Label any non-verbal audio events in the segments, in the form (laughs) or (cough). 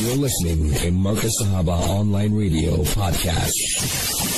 You're listening to Marcus Sahaba Online Radio Podcast.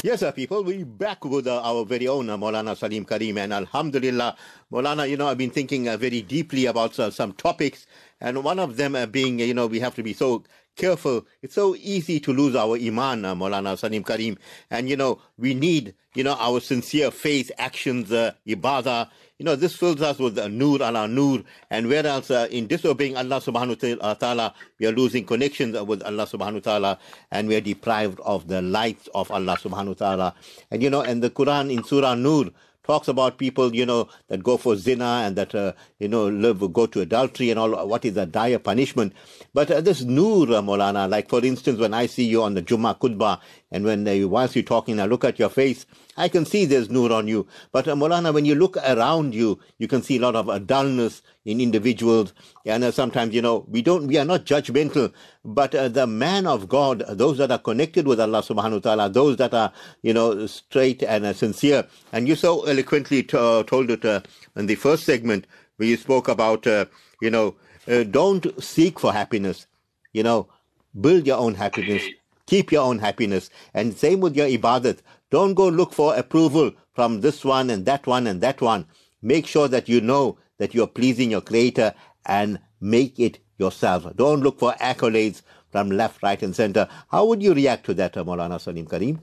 Yes, sir, people, we're back with uh, our very own uh, Maulana Salim Karim. And Alhamdulillah, Maulana, you know, I've been thinking uh, very deeply about uh, some topics. And one of them uh, being, you know, we have to be so careful. It's so easy to lose our iman, uh, Maulana Salim Karim. And, you know, we need, you know, our sincere faith, actions, uh, ibadah. You know, this fills us with uh, nur ala nur. And whereas uh, in disobeying Allah subhanahu wa ta'ala, we are losing connections with Allah subhanahu wa ta'ala and we are deprived of the light of Allah subhanahu wa ta'ala. And, you know, and the Quran in Surah Nur, talks about people, you know, that go for zina and that, uh, you know, live, go to adultery and all, what is a dire punishment. But uh, this nur, uh, Molana, like for instance, when I see you on the Jummah Khutbah and when they, whilst you're talking, I look at your face, I can see there's nur on you. But uh, Molana, when you look around you, you can see a lot of uh, dullness in individuals. And uh, sometimes, you know, we don't, we are not judgmental, but uh, the man of God, those that are connected with Allah subhanahu wa ta'ala, those that are, you know, straight and uh, sincere. And you so eloquently t- uh, told it uh, in the first segment where you spoke about, you know, don't seek for happiness, you know, build your own happiness, keep your own happiness. And same with your ibadat. Don't go look for approval from this one and that one and that one. Make sure that you know that you're pleasing your creator and make it yourself. Don't look for accolades from left, right, and center. How would you react to that, Maulana Salim Karim?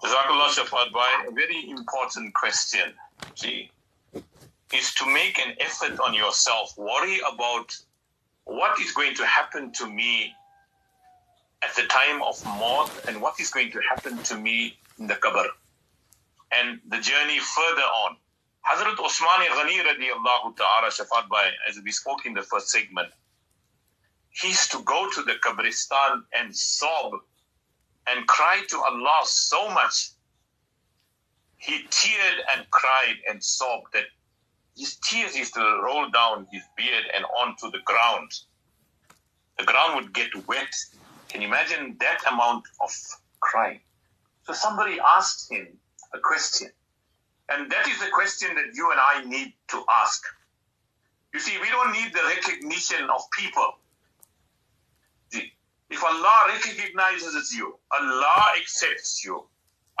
Jazakallah a very important question, see, is to make an effort on yourself. Worry about what is going to happen to me at the time of maut and what is going to happen to me in the qabr. And the journey further on. Hazrat Usman Ghani radiallahu ta'ala Shafat Bhai, as we spoke in the first segment, he to go to the Qabristan and sob and cry to Allah so much. He teared and cried and sobbed that his tears used to roll down his beard and onto the ground. The ground would get wet. Can you imagine that amount of crying? So somebody asked him a question. And that is the question that you and I need to ask. You see, we don't need the recognition of people. If Allah recognizes you, Allah accepts you,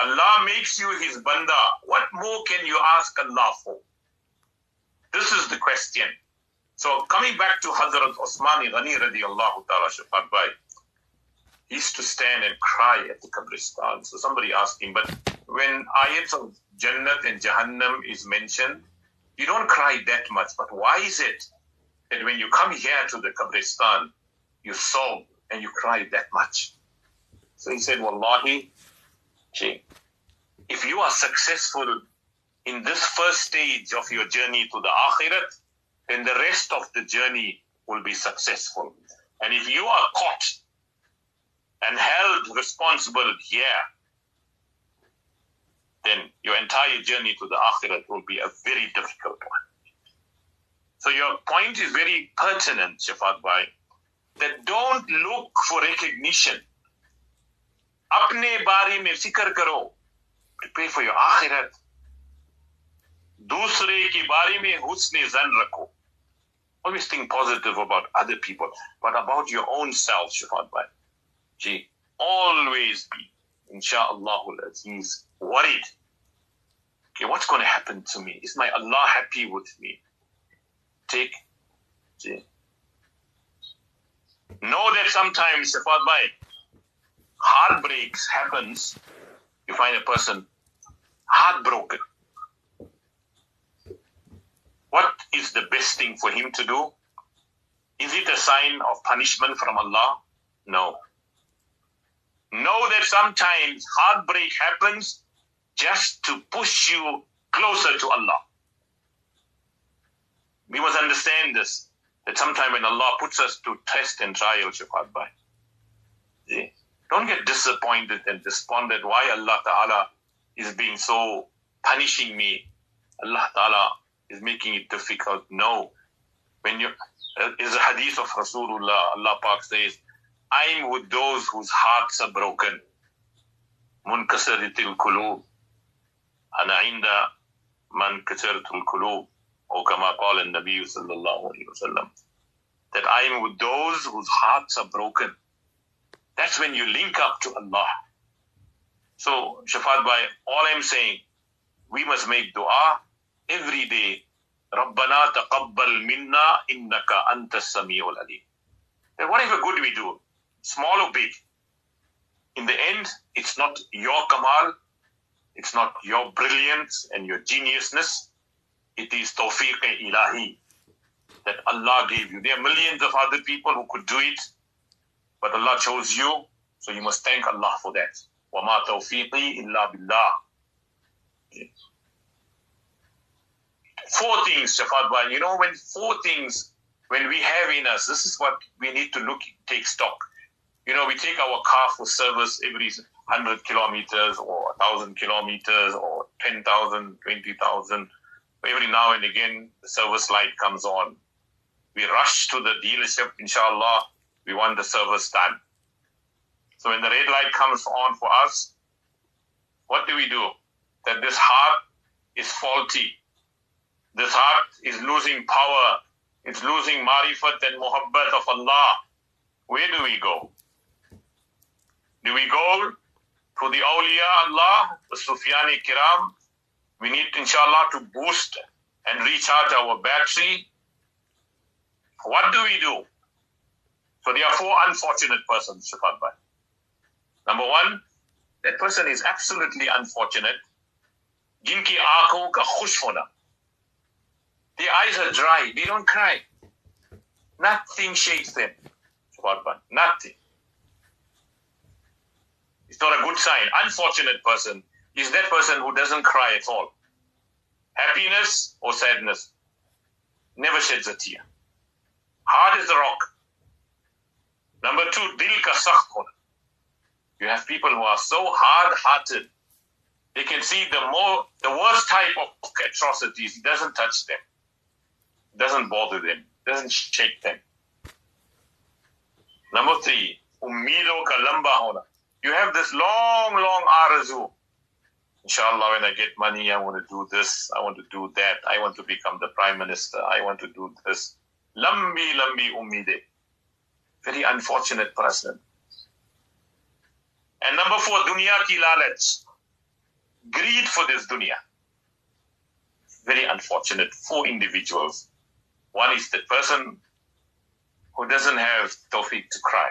Allah makes you His banda, what more can you ask Allah for? This is the question. So coming back to Hazrat Osmani Ghani radiallahu ta'ala Shafat used to stand and cry at the Qabristan. So somebody asked him, but when ayats of Jannat and Jahannam is mentioned, you don't cry that much. But why is it that when you come here to the Qabristan, you sob and you cry that much? So he said, Wallahi, gee, if you are successful in this first stage of your journey to the Akhirat, then the rest of the journey will be successful. And if you are caught and held responsible here, then your entire journey to the Akhirat will be a very difficult one. So your point is very pertinent, Shafat Bhai, that don't look for recognition. Apne bari mein fikr karo. Prepare for your akhirat. Dusre ki bari mein husne zan rakho. Always think positive about other people, but about your own self, Shafat Bhai. Gee, always be inshallah aziz worried okay what's going to happen to me is my Allah happy with me take gee. know that sometimes Shafat Bhai heartbreaks happens you find a person heartbroken what is the best thing for him to do? Is it a sign of punishment from Allah? No. Know that sometimes heartbreak happens just to push you closer to Allah. We must understand this. That sometimes when Allah puts us to test and trial, see, don't get disappointed and despondent why Allah Ta'ala is being so punishing me. Allah Ta'ala is making it difficult. No. When you uh, is a hadith of Rasulullah, Allah Pak says, I'm with those whose hearts are broken. Munkasaratil kulub. Ana inda man kasaratul kulub. Or kama qala al-Nabi sallallahu alayhi wa sallam. that I am with those whose hearts are broken. That's when you link up to Allah. So, Shafat Bhai, all I'm saying, we must make dua every day. ربنا تقبل منا إنك أنت السميع العليم. Then whatever good we do, small or big, in the end, it's not your kamal, it's not your brilliance and your geniusness. It is tawfiq ilahi that Allah gave you. There are millions of other people who could do it, but Allah chose you, so you must thank Allah for that. وَمَا تَوْفِيقِي إِلَّا بِاللَّهِ Four things, Shafat Bhai. You know, when four things, when we have in us, this is what we need to look, take stock. You know, we take our car for service every 100 kilometers or 1,000 kilometers or 10,000, 20,000. Every now and again, the service light comes on. We rush to the dealership, inshallah, we want the service done. So when the red light comes on for us, what do we do? That this heart is faulty. This heart is losing power. It's losing marifat and muhabbat of Allah. Where do we go? Do we go to the awliya Allah, the Sufyani Kiram? We need, inshallah, to boost and recharge our battery. What do we do? So there are four unfortunate persons, Shafat. Number one, that person is absolutely unfortunate. Jinki aankhon ka khush hona. Their eyes are dry. They don't cry. Nothing shakes them. Nothing. It's not a good sign. Unfortunate person is that person who doesn't cry at all. Happiness or sadness never sheds a tear. Hard as a rock. Number two, dil ka sakht. You have people who are so hard-hearted. They can see the more, the worst type of atrocities. It doesn't touch them. It doesn't bother them. It doesn't shake them. Number three, ummido ka lamba hona. You have this long, long arazu. Inshallah, when I get money, I want to do this. I want to do that. I want to become the prime minister. I want to do this. Lambi, lambi ummide. Very unfortunate person. And number four, dunya ki lalach. Greed for this dunya. Very unfortunate. Four individuals. One is the person who doesn't have tawfiq to cry.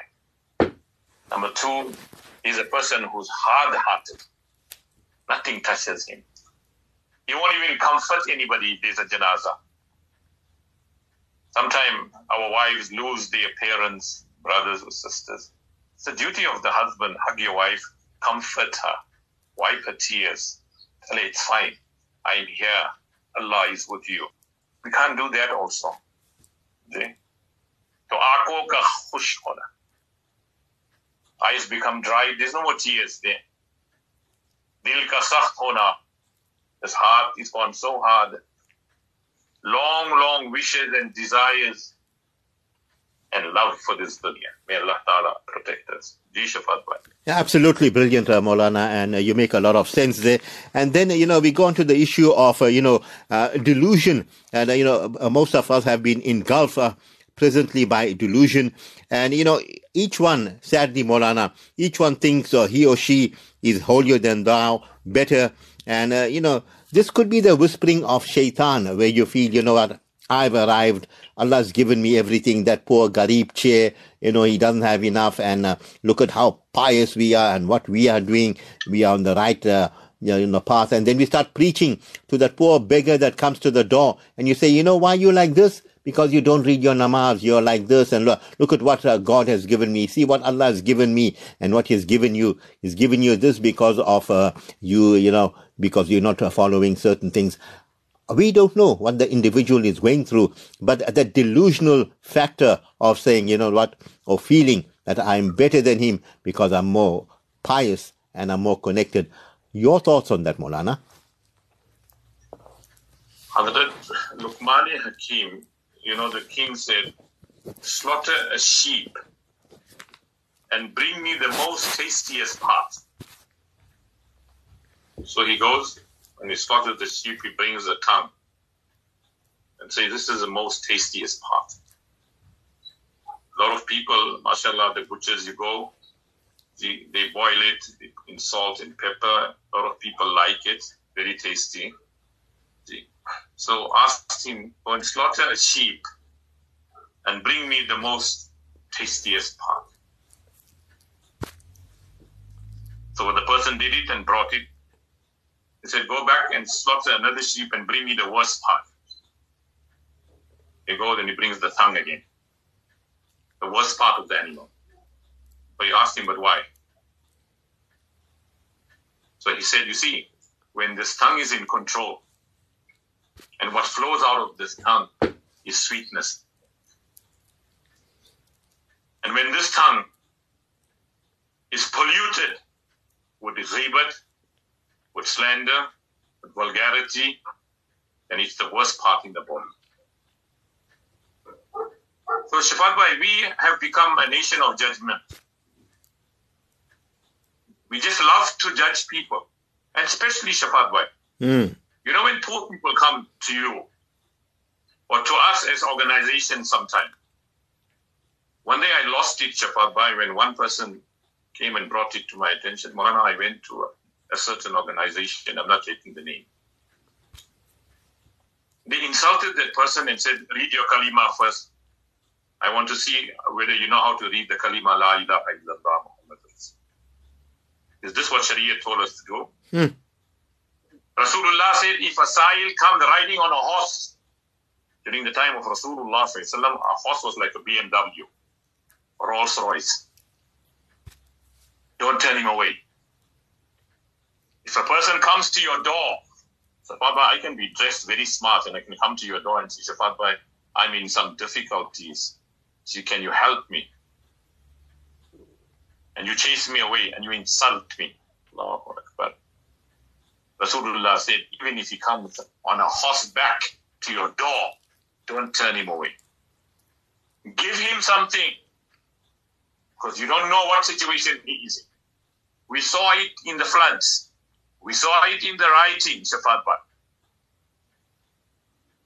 Number two is a person who's hard-hearted. Nothing touches him. He won't even comfort anybody if there's a janaza. Sometimes our wives lose their parents, brothers or sisters. It's the duty of the husband, hug your wife, comfort her, wipe her tears, tell her it's fine. I'm here. Allah is with you. We can't do that also. See? Ka khush hona. Eyes become dry. There's no more tears there. Dil ka sakht hona. His heart is gone so hard. Long, long wishes and desires and love for this dunya. May Allah Ta'ala protect us. Yeah, absolutely brilliant, uh, Maulana, and uh, you make a lot of sense there. And then, you know, we go on to the issue of, uh, you know, uh, delusion. And, uh, you know, uh, most of us have been engulfed presently by delusion. And, you know, each one, sadly, Maulana, each one thinks uh, he or she is holier than thou, better. And, uh, you know, this could be the whispering of shaitan, where you feel, you know what, I've arrived. Allah's given me everything. That poor Garib chair, you know, he doesn't have enough. And uh, look at how pious we are and what we are doing. We are on the right, uh, you know, path. And then we start preaching to that poor beggar that comes to the door. And you say, you know why you like this? Because you don't read your namaz. You're like this. And look, look at what uh, God has given me. See what Allah has given me and what He's given you. He's given you this because of uh, you, you know, because you're not uh, following certain things we don't know what the individual is going through, but that delusional factor of saying, you know what, or feeling that I'm better than him because I'm more pious and I'm more connected. Your thoughts on that, Molana? Hazrat Luqmani Hakim, you know, the king said, slaughter a sheep and bring me the most tastiest part. So he goes, and he slaughters the sheep, he brings the tongue and say, This is the most tastiest part. A lot of people, mashallah, the butchers you go, they, they boil it in salt and pepper. A lot of people like it, very tasty. So ask him, go and slaughter a sheep and bring me the most tastiest part. So the person did it and brought it. He said, Go back and slaughter another sheep and bring me the worst part. He goes and he brings the tongue again. The worst part of the animal. So you asked him, But why? So he said, You see, when this tongue is in control, and what flows out of this tongue is sweetness. And when this tongue is polluted with ghibat, with slander, with vulgarity, then it's the worst part in the body. So, Shafat Bhai, we have become a nation of judgment. We just love to judge people, and especially Shafat Bhai. Mm. You know, when poor people come to you, or to us as organizations sometimes, one day I lost it, Shafat Bhai, when one person came and brought it to my attention. Morana, I went to a, a certain organization, I'm not taking the name. They insulted that person and said, read your kalima first. I want to see whether you know how to read the kalima La ilaha illallah Muhammad Is this what Sharia told us to do? Hmm. Rasulullah said, if a sa'il comes riding on a horse, during the time of Rasulullah, a horse was like a BMW, Rolls Royce. Don't turn him away. If a person comes to your door, Safaba, I can be dressed very smart and I can come to your door and say, Safaba, I'm in some difficulties. So can you help me? And you chase me away and you insult me. Allahu Akbar. Rasulullah said, even if he comes on a horseback to your door, don't turn him away. Give him something because you don't know what situation he is in. We saw it in the floods. We saw it in the rioting, Shafat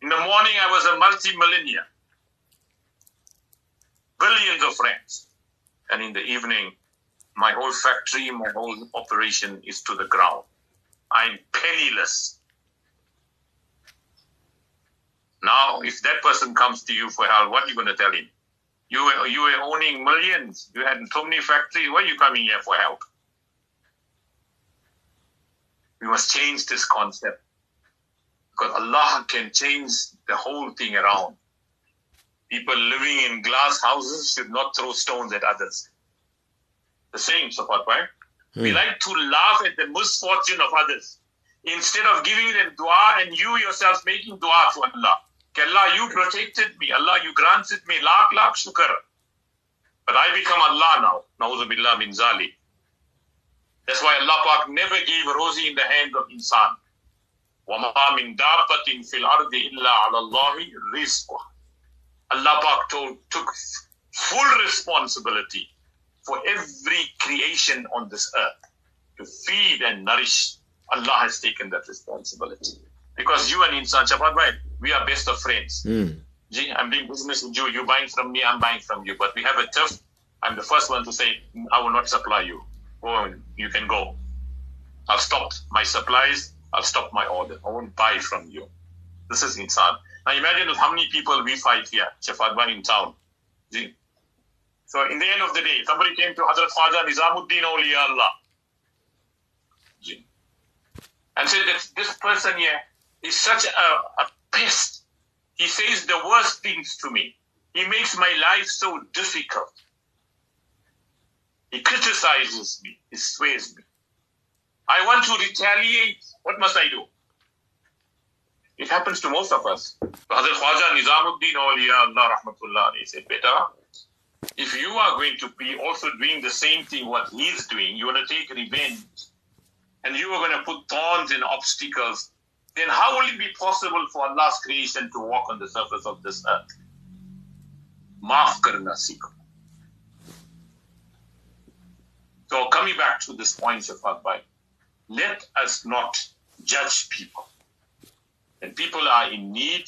In the morning, I was a multi-millionaire. Billions of francs. And in the evening, my whole factory, my whole operation is to the ground. I'm penniless. Now, if that person comes to you for help, what are you going to tell him? You were, you were owning millions. You had so many factories. Why are you coming here for help? We must change this concept because Allah can change the whole thing around. People living in glass houses should not throw stones at others. The same, support, right? Mm. We like to laugh at the misfortune of others instead of giving them dua and you yourself making dua to Allah. Allah, you protected me. Allah, you granted me lakh lakh shukr. But I become Allah now. Nauzubillah min zali. That's why Allah Pak never gave rosy in the hand of insan. وَمَا مِن دَابَّةٍ فِي الْأَرْضِ إِلَّا عَلَى اللَّهِ رِزْقُهَا Allah Pak told, took full responsibility for every creation on this earth to feed and nourish. Allah has taken that responsibility. Because you and Insan Chapat, right? We are best of friends. Mm. I'm doing business with you. You're buying from me. I'm buying from you. But we have a tough. I'm the first one to say, I will not supply you. Oh, you can go. I've stopped my supplies. I'll stop my order. I won't buy from you. This is Insan. Now imagine how many people we fight here, Shafadwan in town. So in the end of the day, somebody came to Hazrat Khwaja Nizamuddin Awliya Allah and said that this person here is such a, a pest. He says the worst things to me. He makes my life so difficult. He criticizes me. He sways me. I want to retaliate. What must I do? It happens to most of us. Hazrat Khwaja Nizamuddin Awliya Allah Rahmatullah, he said, Beta, if you are going to be also doing the same thing what he's doing, you want to take revenge, and you are going to put thorns and obstacles, then how will it be possible for Allah's creation to walk on the surface of this earth? Maaf karna. So coming back to this point, Shafat Bhai, let us not judge people. And people are in need,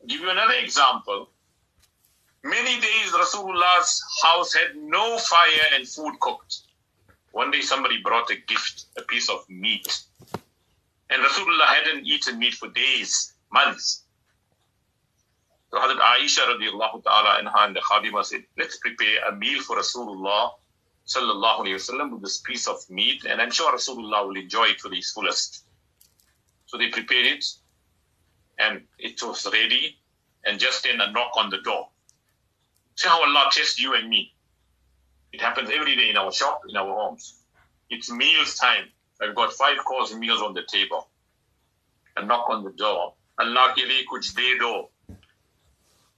I'll give you another example Many days Rasulullah's house had no fire and food cooked. One day somebody brought a gift, a piece of meat. And Rasulullah hadn't eaten meat for days, months. So Hazrat Aisha radiallahu ta'ala anha and the Khadima said, let's prepare a meal for Rasulullah sallallahu alayhi wasallam with this piece of meat and I'm sure Rasulullah will enjoy it to his fullest. So they prepared it and it was ready and just then a knock on the door. See how Allah tests you and me. It happens every day in our shop, in our homes. It's meals time. I've got five course meals on the table. A knock on the door. Allah ke liye kuch de do.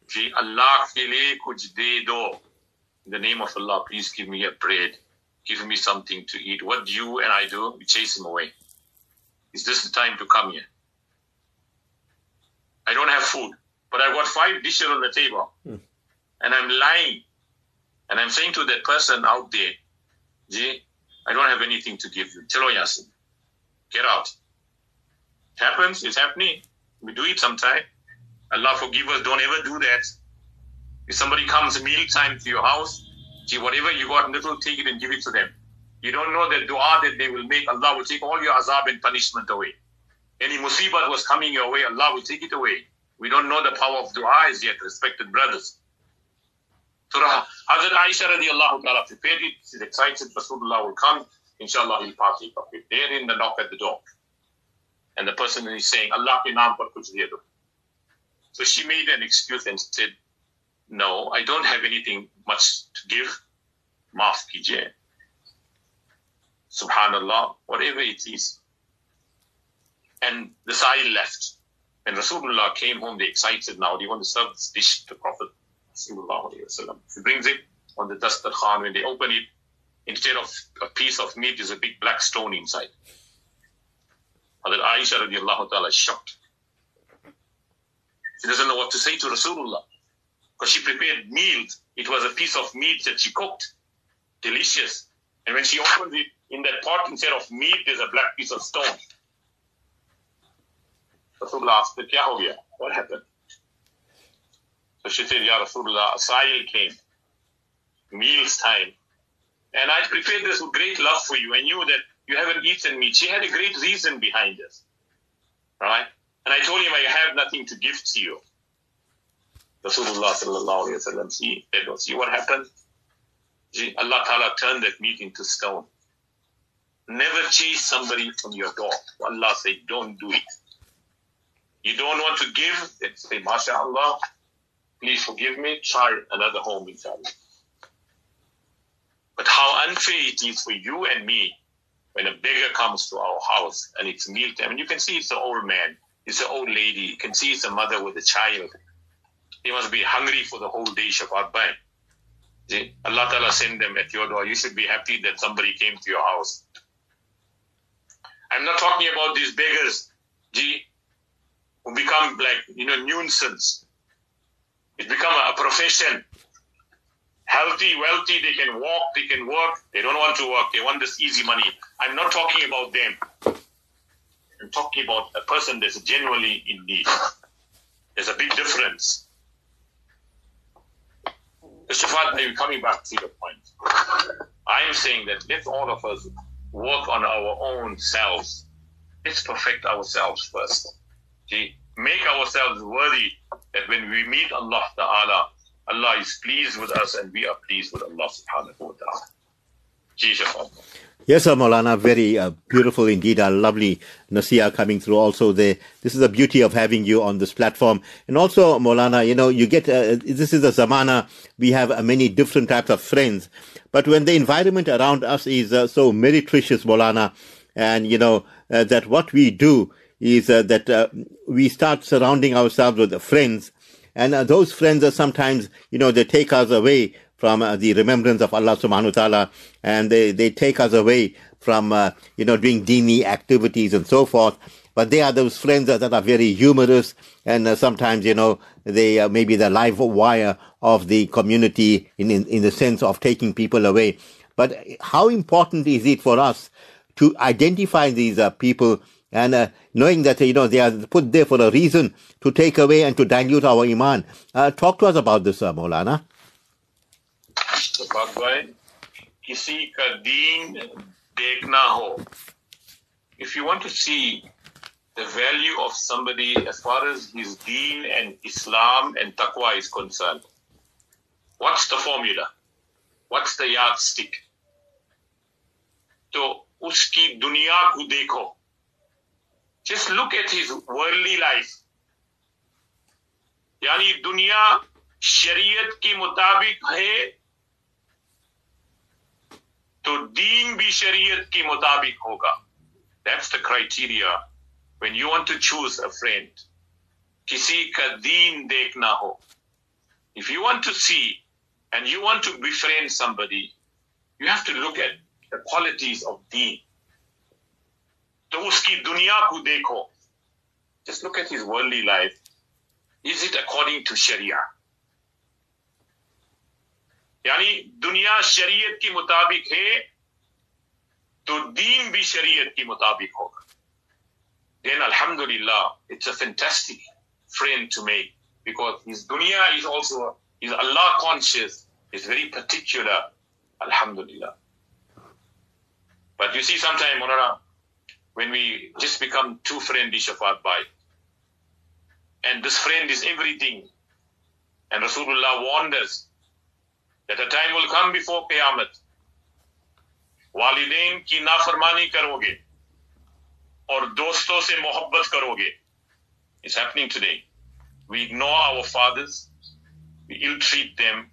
Ji Allah ke kuch de do. In the name of Allah, please give me a bread. Give me something to eat. What do you and I do? We chase him away. Is this the time to come here? I don't have food, but I've got five dishes on the table. Hmm and I'm lying. And I'm saying to that person out there, Gee, I don't have anything to give you. Chalo Yasin. Get out. It happens, it's happening. We do it sometime. Allah forgive us, don't ever do that. If somebody comes meal time to your house, gee, whatever you got little, take it and give it to them. You don't know that dua that they will make, Allah will take all your azab and punishment away. Any musibat was coming your way, Allah will take it away. We don't know the power of dua as yet, respected brothers. Surah Hazrat Aisha radiallahu ta'ala prepared it. She's excited Rasulullah will come. Inshallah, he'll partake of it. There in the knock at the door. And the person is saying, Allah ke naam. So she made an excuse and said, No, I don't have anything much to give. Maaf kijiye. Subhanallah, whatever it is. And the Sa'il left. And Rasulullah came home, they excited now. do you want to serve this dish to Prophet he brings it on the Dastar Khan. When they open it, instead of a piece of meat, is a big black stone inside. Hazrat Aisha radiallahu ta'ala is shocked. She doesn't know what to say to Rasulullah. Because she prepared meals. It was a piece of meat that she cooked. Delicious. And when she opens it, in that pot, instead of meat, there's a black piece of stone. Rasulullah asked What happened? She Ya Rasulullah, Asail came, meals time. And I prepared this with great love for you. I knew that you haven't eaten meat. She had a great reason behind this. Right? And I told him I have nothing to give to you. Rasulullah sallallahu alayhi wa sallam, see, see what happened? Allah Ta'ala turned that meat into stone. Never chase somebody from your door. Allah said, don't do it. You don't want to give, then say, MashaAllah, Please forgive me. Try another home, inshallah. But how unfair it is for you and me when a beggar comes to our house and it's mealtime. And you can see it's an old man, it's an old lady. You can see it's a mother with a child. They must be hungry for the whole day, Shafat Bhai. Allah Ta'ala send them at your door. You should be happy that somebody came to your house. I'm not talking about these beggars, who become like, you know, nuisance. It's become a profession. Healthy, wealthy, they can walk, they can work. They don't want to work. They want this easy money. I'm not talking about them. I'm talking about a person that's genuinely in need. There's a big difference. Mr. I'm coming back to the point. I'm saying that let all of us work on our own selves. Let's perfect ourselves first. See, make ourselves worthy that when we meet Allah Ta'ala, Allah is pleased with us and we are pleased with Allah subhanahu wa ta'ala. Yes, sir, Maulana, very uh, beautiful indeed. A lovely Nasiya coming through also there. This is the beauty of having you on this platform. And also, Maulana, you know, you get, uh, this is a zamana, we have uh, many different types of friends. But when the environment around us is uh, so meretricious, Maulana, and, you know, uh, that what we do is uh, that uh, we start surrounding ourselves with friends, and uh, those friends are sometimes, you know, they take us away from uh, the remembrance of Allah subhanahu wa ta'ala, and they, they take us away from, uh, you know, doing dini activities and so forth. But they are those friends that, are very humorous, and uh, sometimes, you know, they uh, maybe the live wire of the community in, in, in the sense of taking people away. But how important is it for us to identify these people and uh, knowing that you know they are put there for a reason to take away and to dilute our iman. Uh, talk to us about this, uh, Maulana. किसी का दीन देखना हो if you want to see the value of somebody as far as his deen and Islam and taqwa is concerned, what's the formula? What's the yardstick? तो उसकी दुनिया को देखो just look at his worldly life यानी दुनिया शरीयत के मुताबिक है तो दीन भी शरीयत के मुताबिक होगा that's the criteria when you want to choose a friend. Kisi ka deen dekna ho. If you want to see and you want to befriend somebody, you have to look at the qualities of deen. तो उसकी दुनिया को देखो. Just look at his worldly life. Is it according to Sharia? यानी दुनिया शरीयत के मुताबिक है तो दीन भी शरीयत के मुताबिक होगा then Alhamdulillah, it's a fantastic friend to make because his dunya is also, is Allah conscious, is very particular. Alhamdulillah. But you see, sometimes, when we just become too friendish of our bite, and this friend is everything, and Rasulullah warned us that a time will come before Qiyamah. Walidain ki nafarmani karoge. और दोस्तों से मोहब्बत करोगे It's happening today. We ignore our fathers, we ill treat them,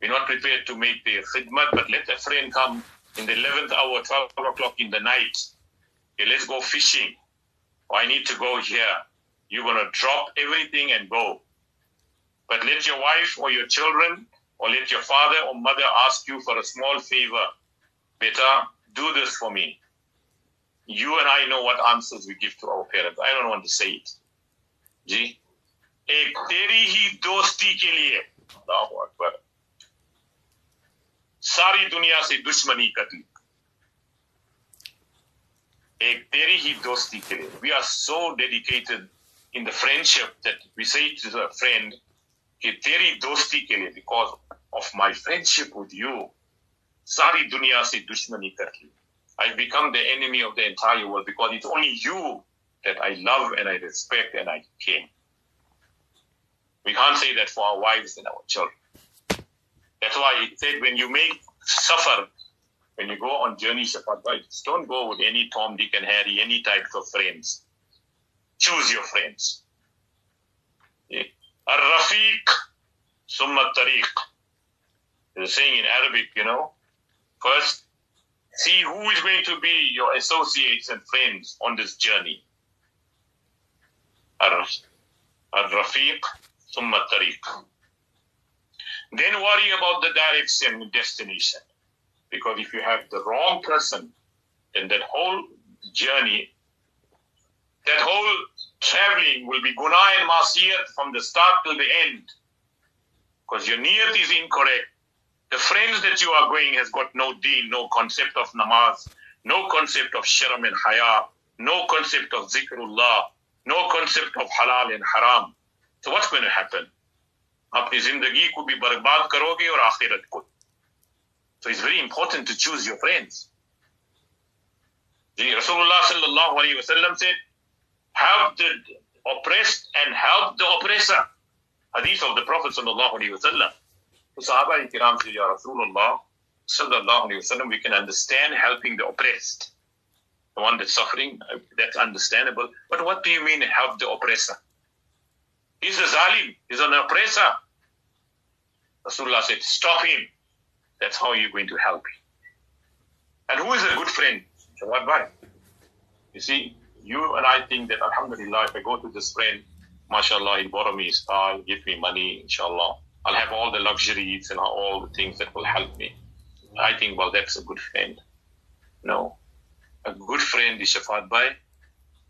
we're not prepared to make their khidmat, but let a friend come in the 11th hour, 12 o'clock in the night. Okay, let's go fishing. Oh, I need to go here. You're going to drop everything and go. But let your wife or your children or let your father or mother ask you for a small favor. Better do this for me you and I know what answers we give to our parents. I don't want to say it. जी एक तेरी ही दोस्ती के लिए अकबर सारी दुनिया से दुश्मनी कर ली एक तेरी ही दोस्ती के लिए we are so dedicated in the friendship that we say to a friend कि तेरी दोस्ती के लिए because of my friendship with you सारी दुनिया से दुश्मनी कर ली I've become the enemy of the entire world because it's only you that I love and I respect and I care. We can't say that for our wives and our children. That's why it said when you make suffer, when you go on journeys of advice, don't go with any Tom, Dick, and Harry, any types of friends. Choose your friends. Ar-Rafiq summa tariq. They're saying in Arabic, you know, first See who is going to be your associates and friends on this journey. Al-Rafiq, Summa Tariq. Then worry about the direction and destination. Because if you have the wrong person, then that whole journey, that whole traveling will be guna and masiyat from the start till the end. Because your niyat is incorrect the friends that you are going has got no deen, no concept of namaz, no concept of sharam and haya, no concept of zikrullah, no concept of halal and haram. So what's going to happen? अपनी जिंदगी को भी बर्बाद करोगे और आखिरत को So it's very important to choose your friends. The Rasulullah sallallahu wasallam said, help the oppressed and help the oppressor. Hadith of the Prophet sallallahu wasallam. Sahaba Kiram said, Ya Rasulullah, sallallahu wasallam, we can understand helping the oppressed. The one that's suffering, that's understandable. But what do you mean help the oppressor? He's a zalim, he's an oppressor. Rasulullah said, stop him. That's how you're going to help. And who is a good friend? Jawad Bhai. You see, you and I think that Alhamdulillah, if I go to this friend, mashallah, he'll borrow me his car, give me money, inshallah. I'll have all the luxuries and all the things that will help me. I think, well, that's a good friend. No. A good friend is Shafat Bhai,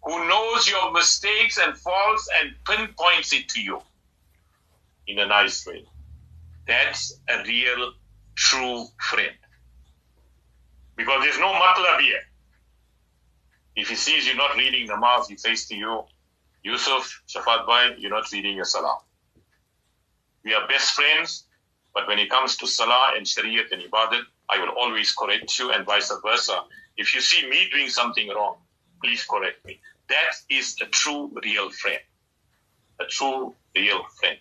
who knows your mistakes and faults and pinpoints it to you in a nice way. That's a real, true friend. Because there's no matlab here. If he sees you not reading the namaz, he says to you, Yusuf, Shafat you're not reading your salah. We are best friends, but when it comes to salah and shariat and ibadat, I will always correct you and vice versa. If you see me doing something wrong, please correct me. That is a true, real friend. A true, real friend.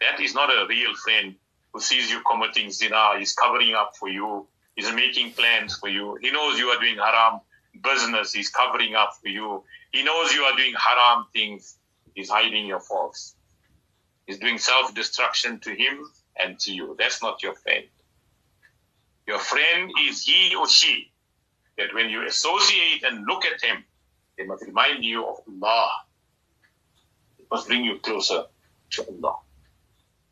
That is not a real friend who sees you committing zina, he's covering up for you, he's making plans for you. He knows you are doing haram business, he's covering up for you. He knows you are doing haram things, he's hiding your faults. He's doing self destruction to him and to you. That's not your friend. Your friend is he or she that when you associate and look at him, they must remind you of Allah. It must bring you closer to Allah.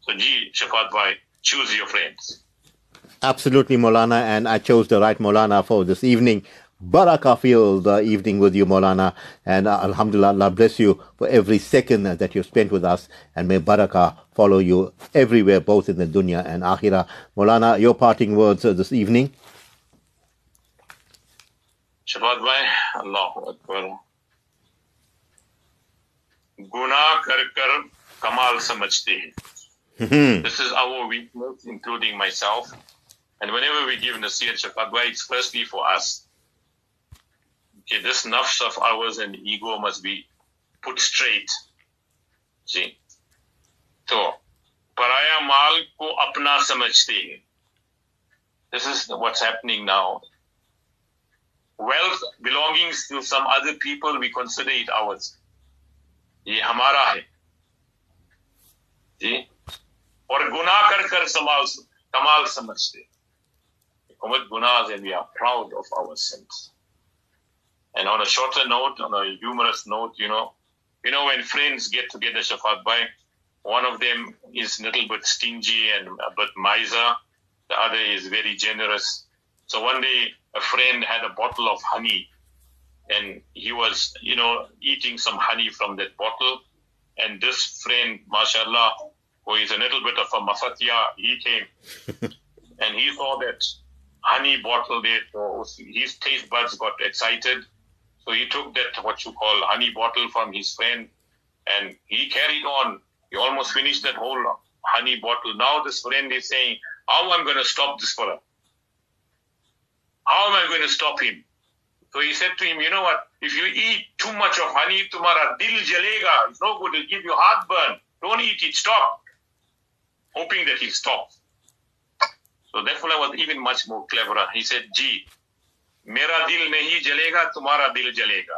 So, Ji Shafat Bhai, choose your friends. Absolutely, Molana, and I chose the right Molana for this evening. Baraka field the evening with you, Molana, and uh, Alhamdulillah, Allah bless you for every second that you spent with us, and may Baraka follow you everywhere, both in the dunya and akhirah. Molana, your parting words uh, this evening. Shafat bhai, Allah Akbar. गुना कर kamal कमाल hai. This is our weakness, including myself. And whenever we give nasir Shafat Bhai, it's firstly for us. Okay, this nafs of ours and ego must be put straight. See? तो पराया माल को अपना समझते हैं This is what's happening now. Wealth belongings to some other people, we consider it ours. ये हमारा है जी और गुनाह कर कर समाल कमाल समझते we commit gunas and we are proud of our sins and on a shorter note on a humorous note you know you know when friends get together shafat bhai one of them is a little bit stingy and a bit miser the other is very generous so one day a friend had a bottle of honey and he was you know eating some honey from that bottle and this friend mashallah who is a little bit of a mafatia he came (laughs) and he saw that honey bottle there so his taste buds got excited so he took that what you call honey bottle from his friend and he carried on he almost finished that whole honey bottle now this friend is saying how am i going to stop this fella how am i going to stop him so he said to him, you know what? If you eat too much of honey, tumhara dil jalega. It's no good. It'll give you heartburn. Don't eat it. Stop. Hoping that he'll stop. So that fellow was even much more cleverer. He said, Gee, mera dil nahi jalega, tumhara dil jalega.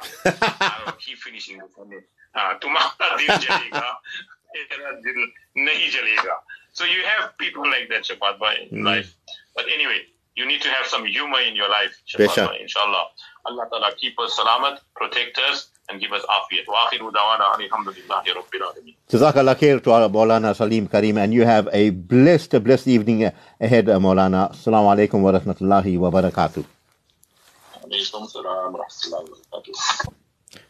(laughs) I'll keep finishing. Uh, tumhara dil jalega, mera dil nahi jalega. So you have people like that, Shafat Bhai, in life. But anyway, you need to have some humor in your life, Besha. inshallah. Allah Ta'ala keep us salamat, protect us, and give us afiyat. Wa akhiru dawana alhamdulillahi rabbil alameen. Jazakallah khair to our Maulana Salim Karim, and you have a blessed, blessed evening ahead, Maulana. Assalamu alaikum wa rahmatullahi wa barakatuh. Alaykum salam wa rahmatullahi wa barakatuh.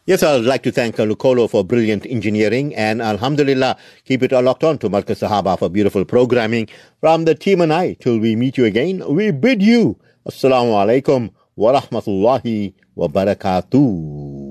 Yes, I'd like to thank Lucolo for brilliant engineering and Alhamdulillah, keep it all locked on to Marcus Sahaba for beautiful programming. From the team and I, till we meet you again, we bid you Assalamu alaikum wa rahmatullahi wa barakatuh.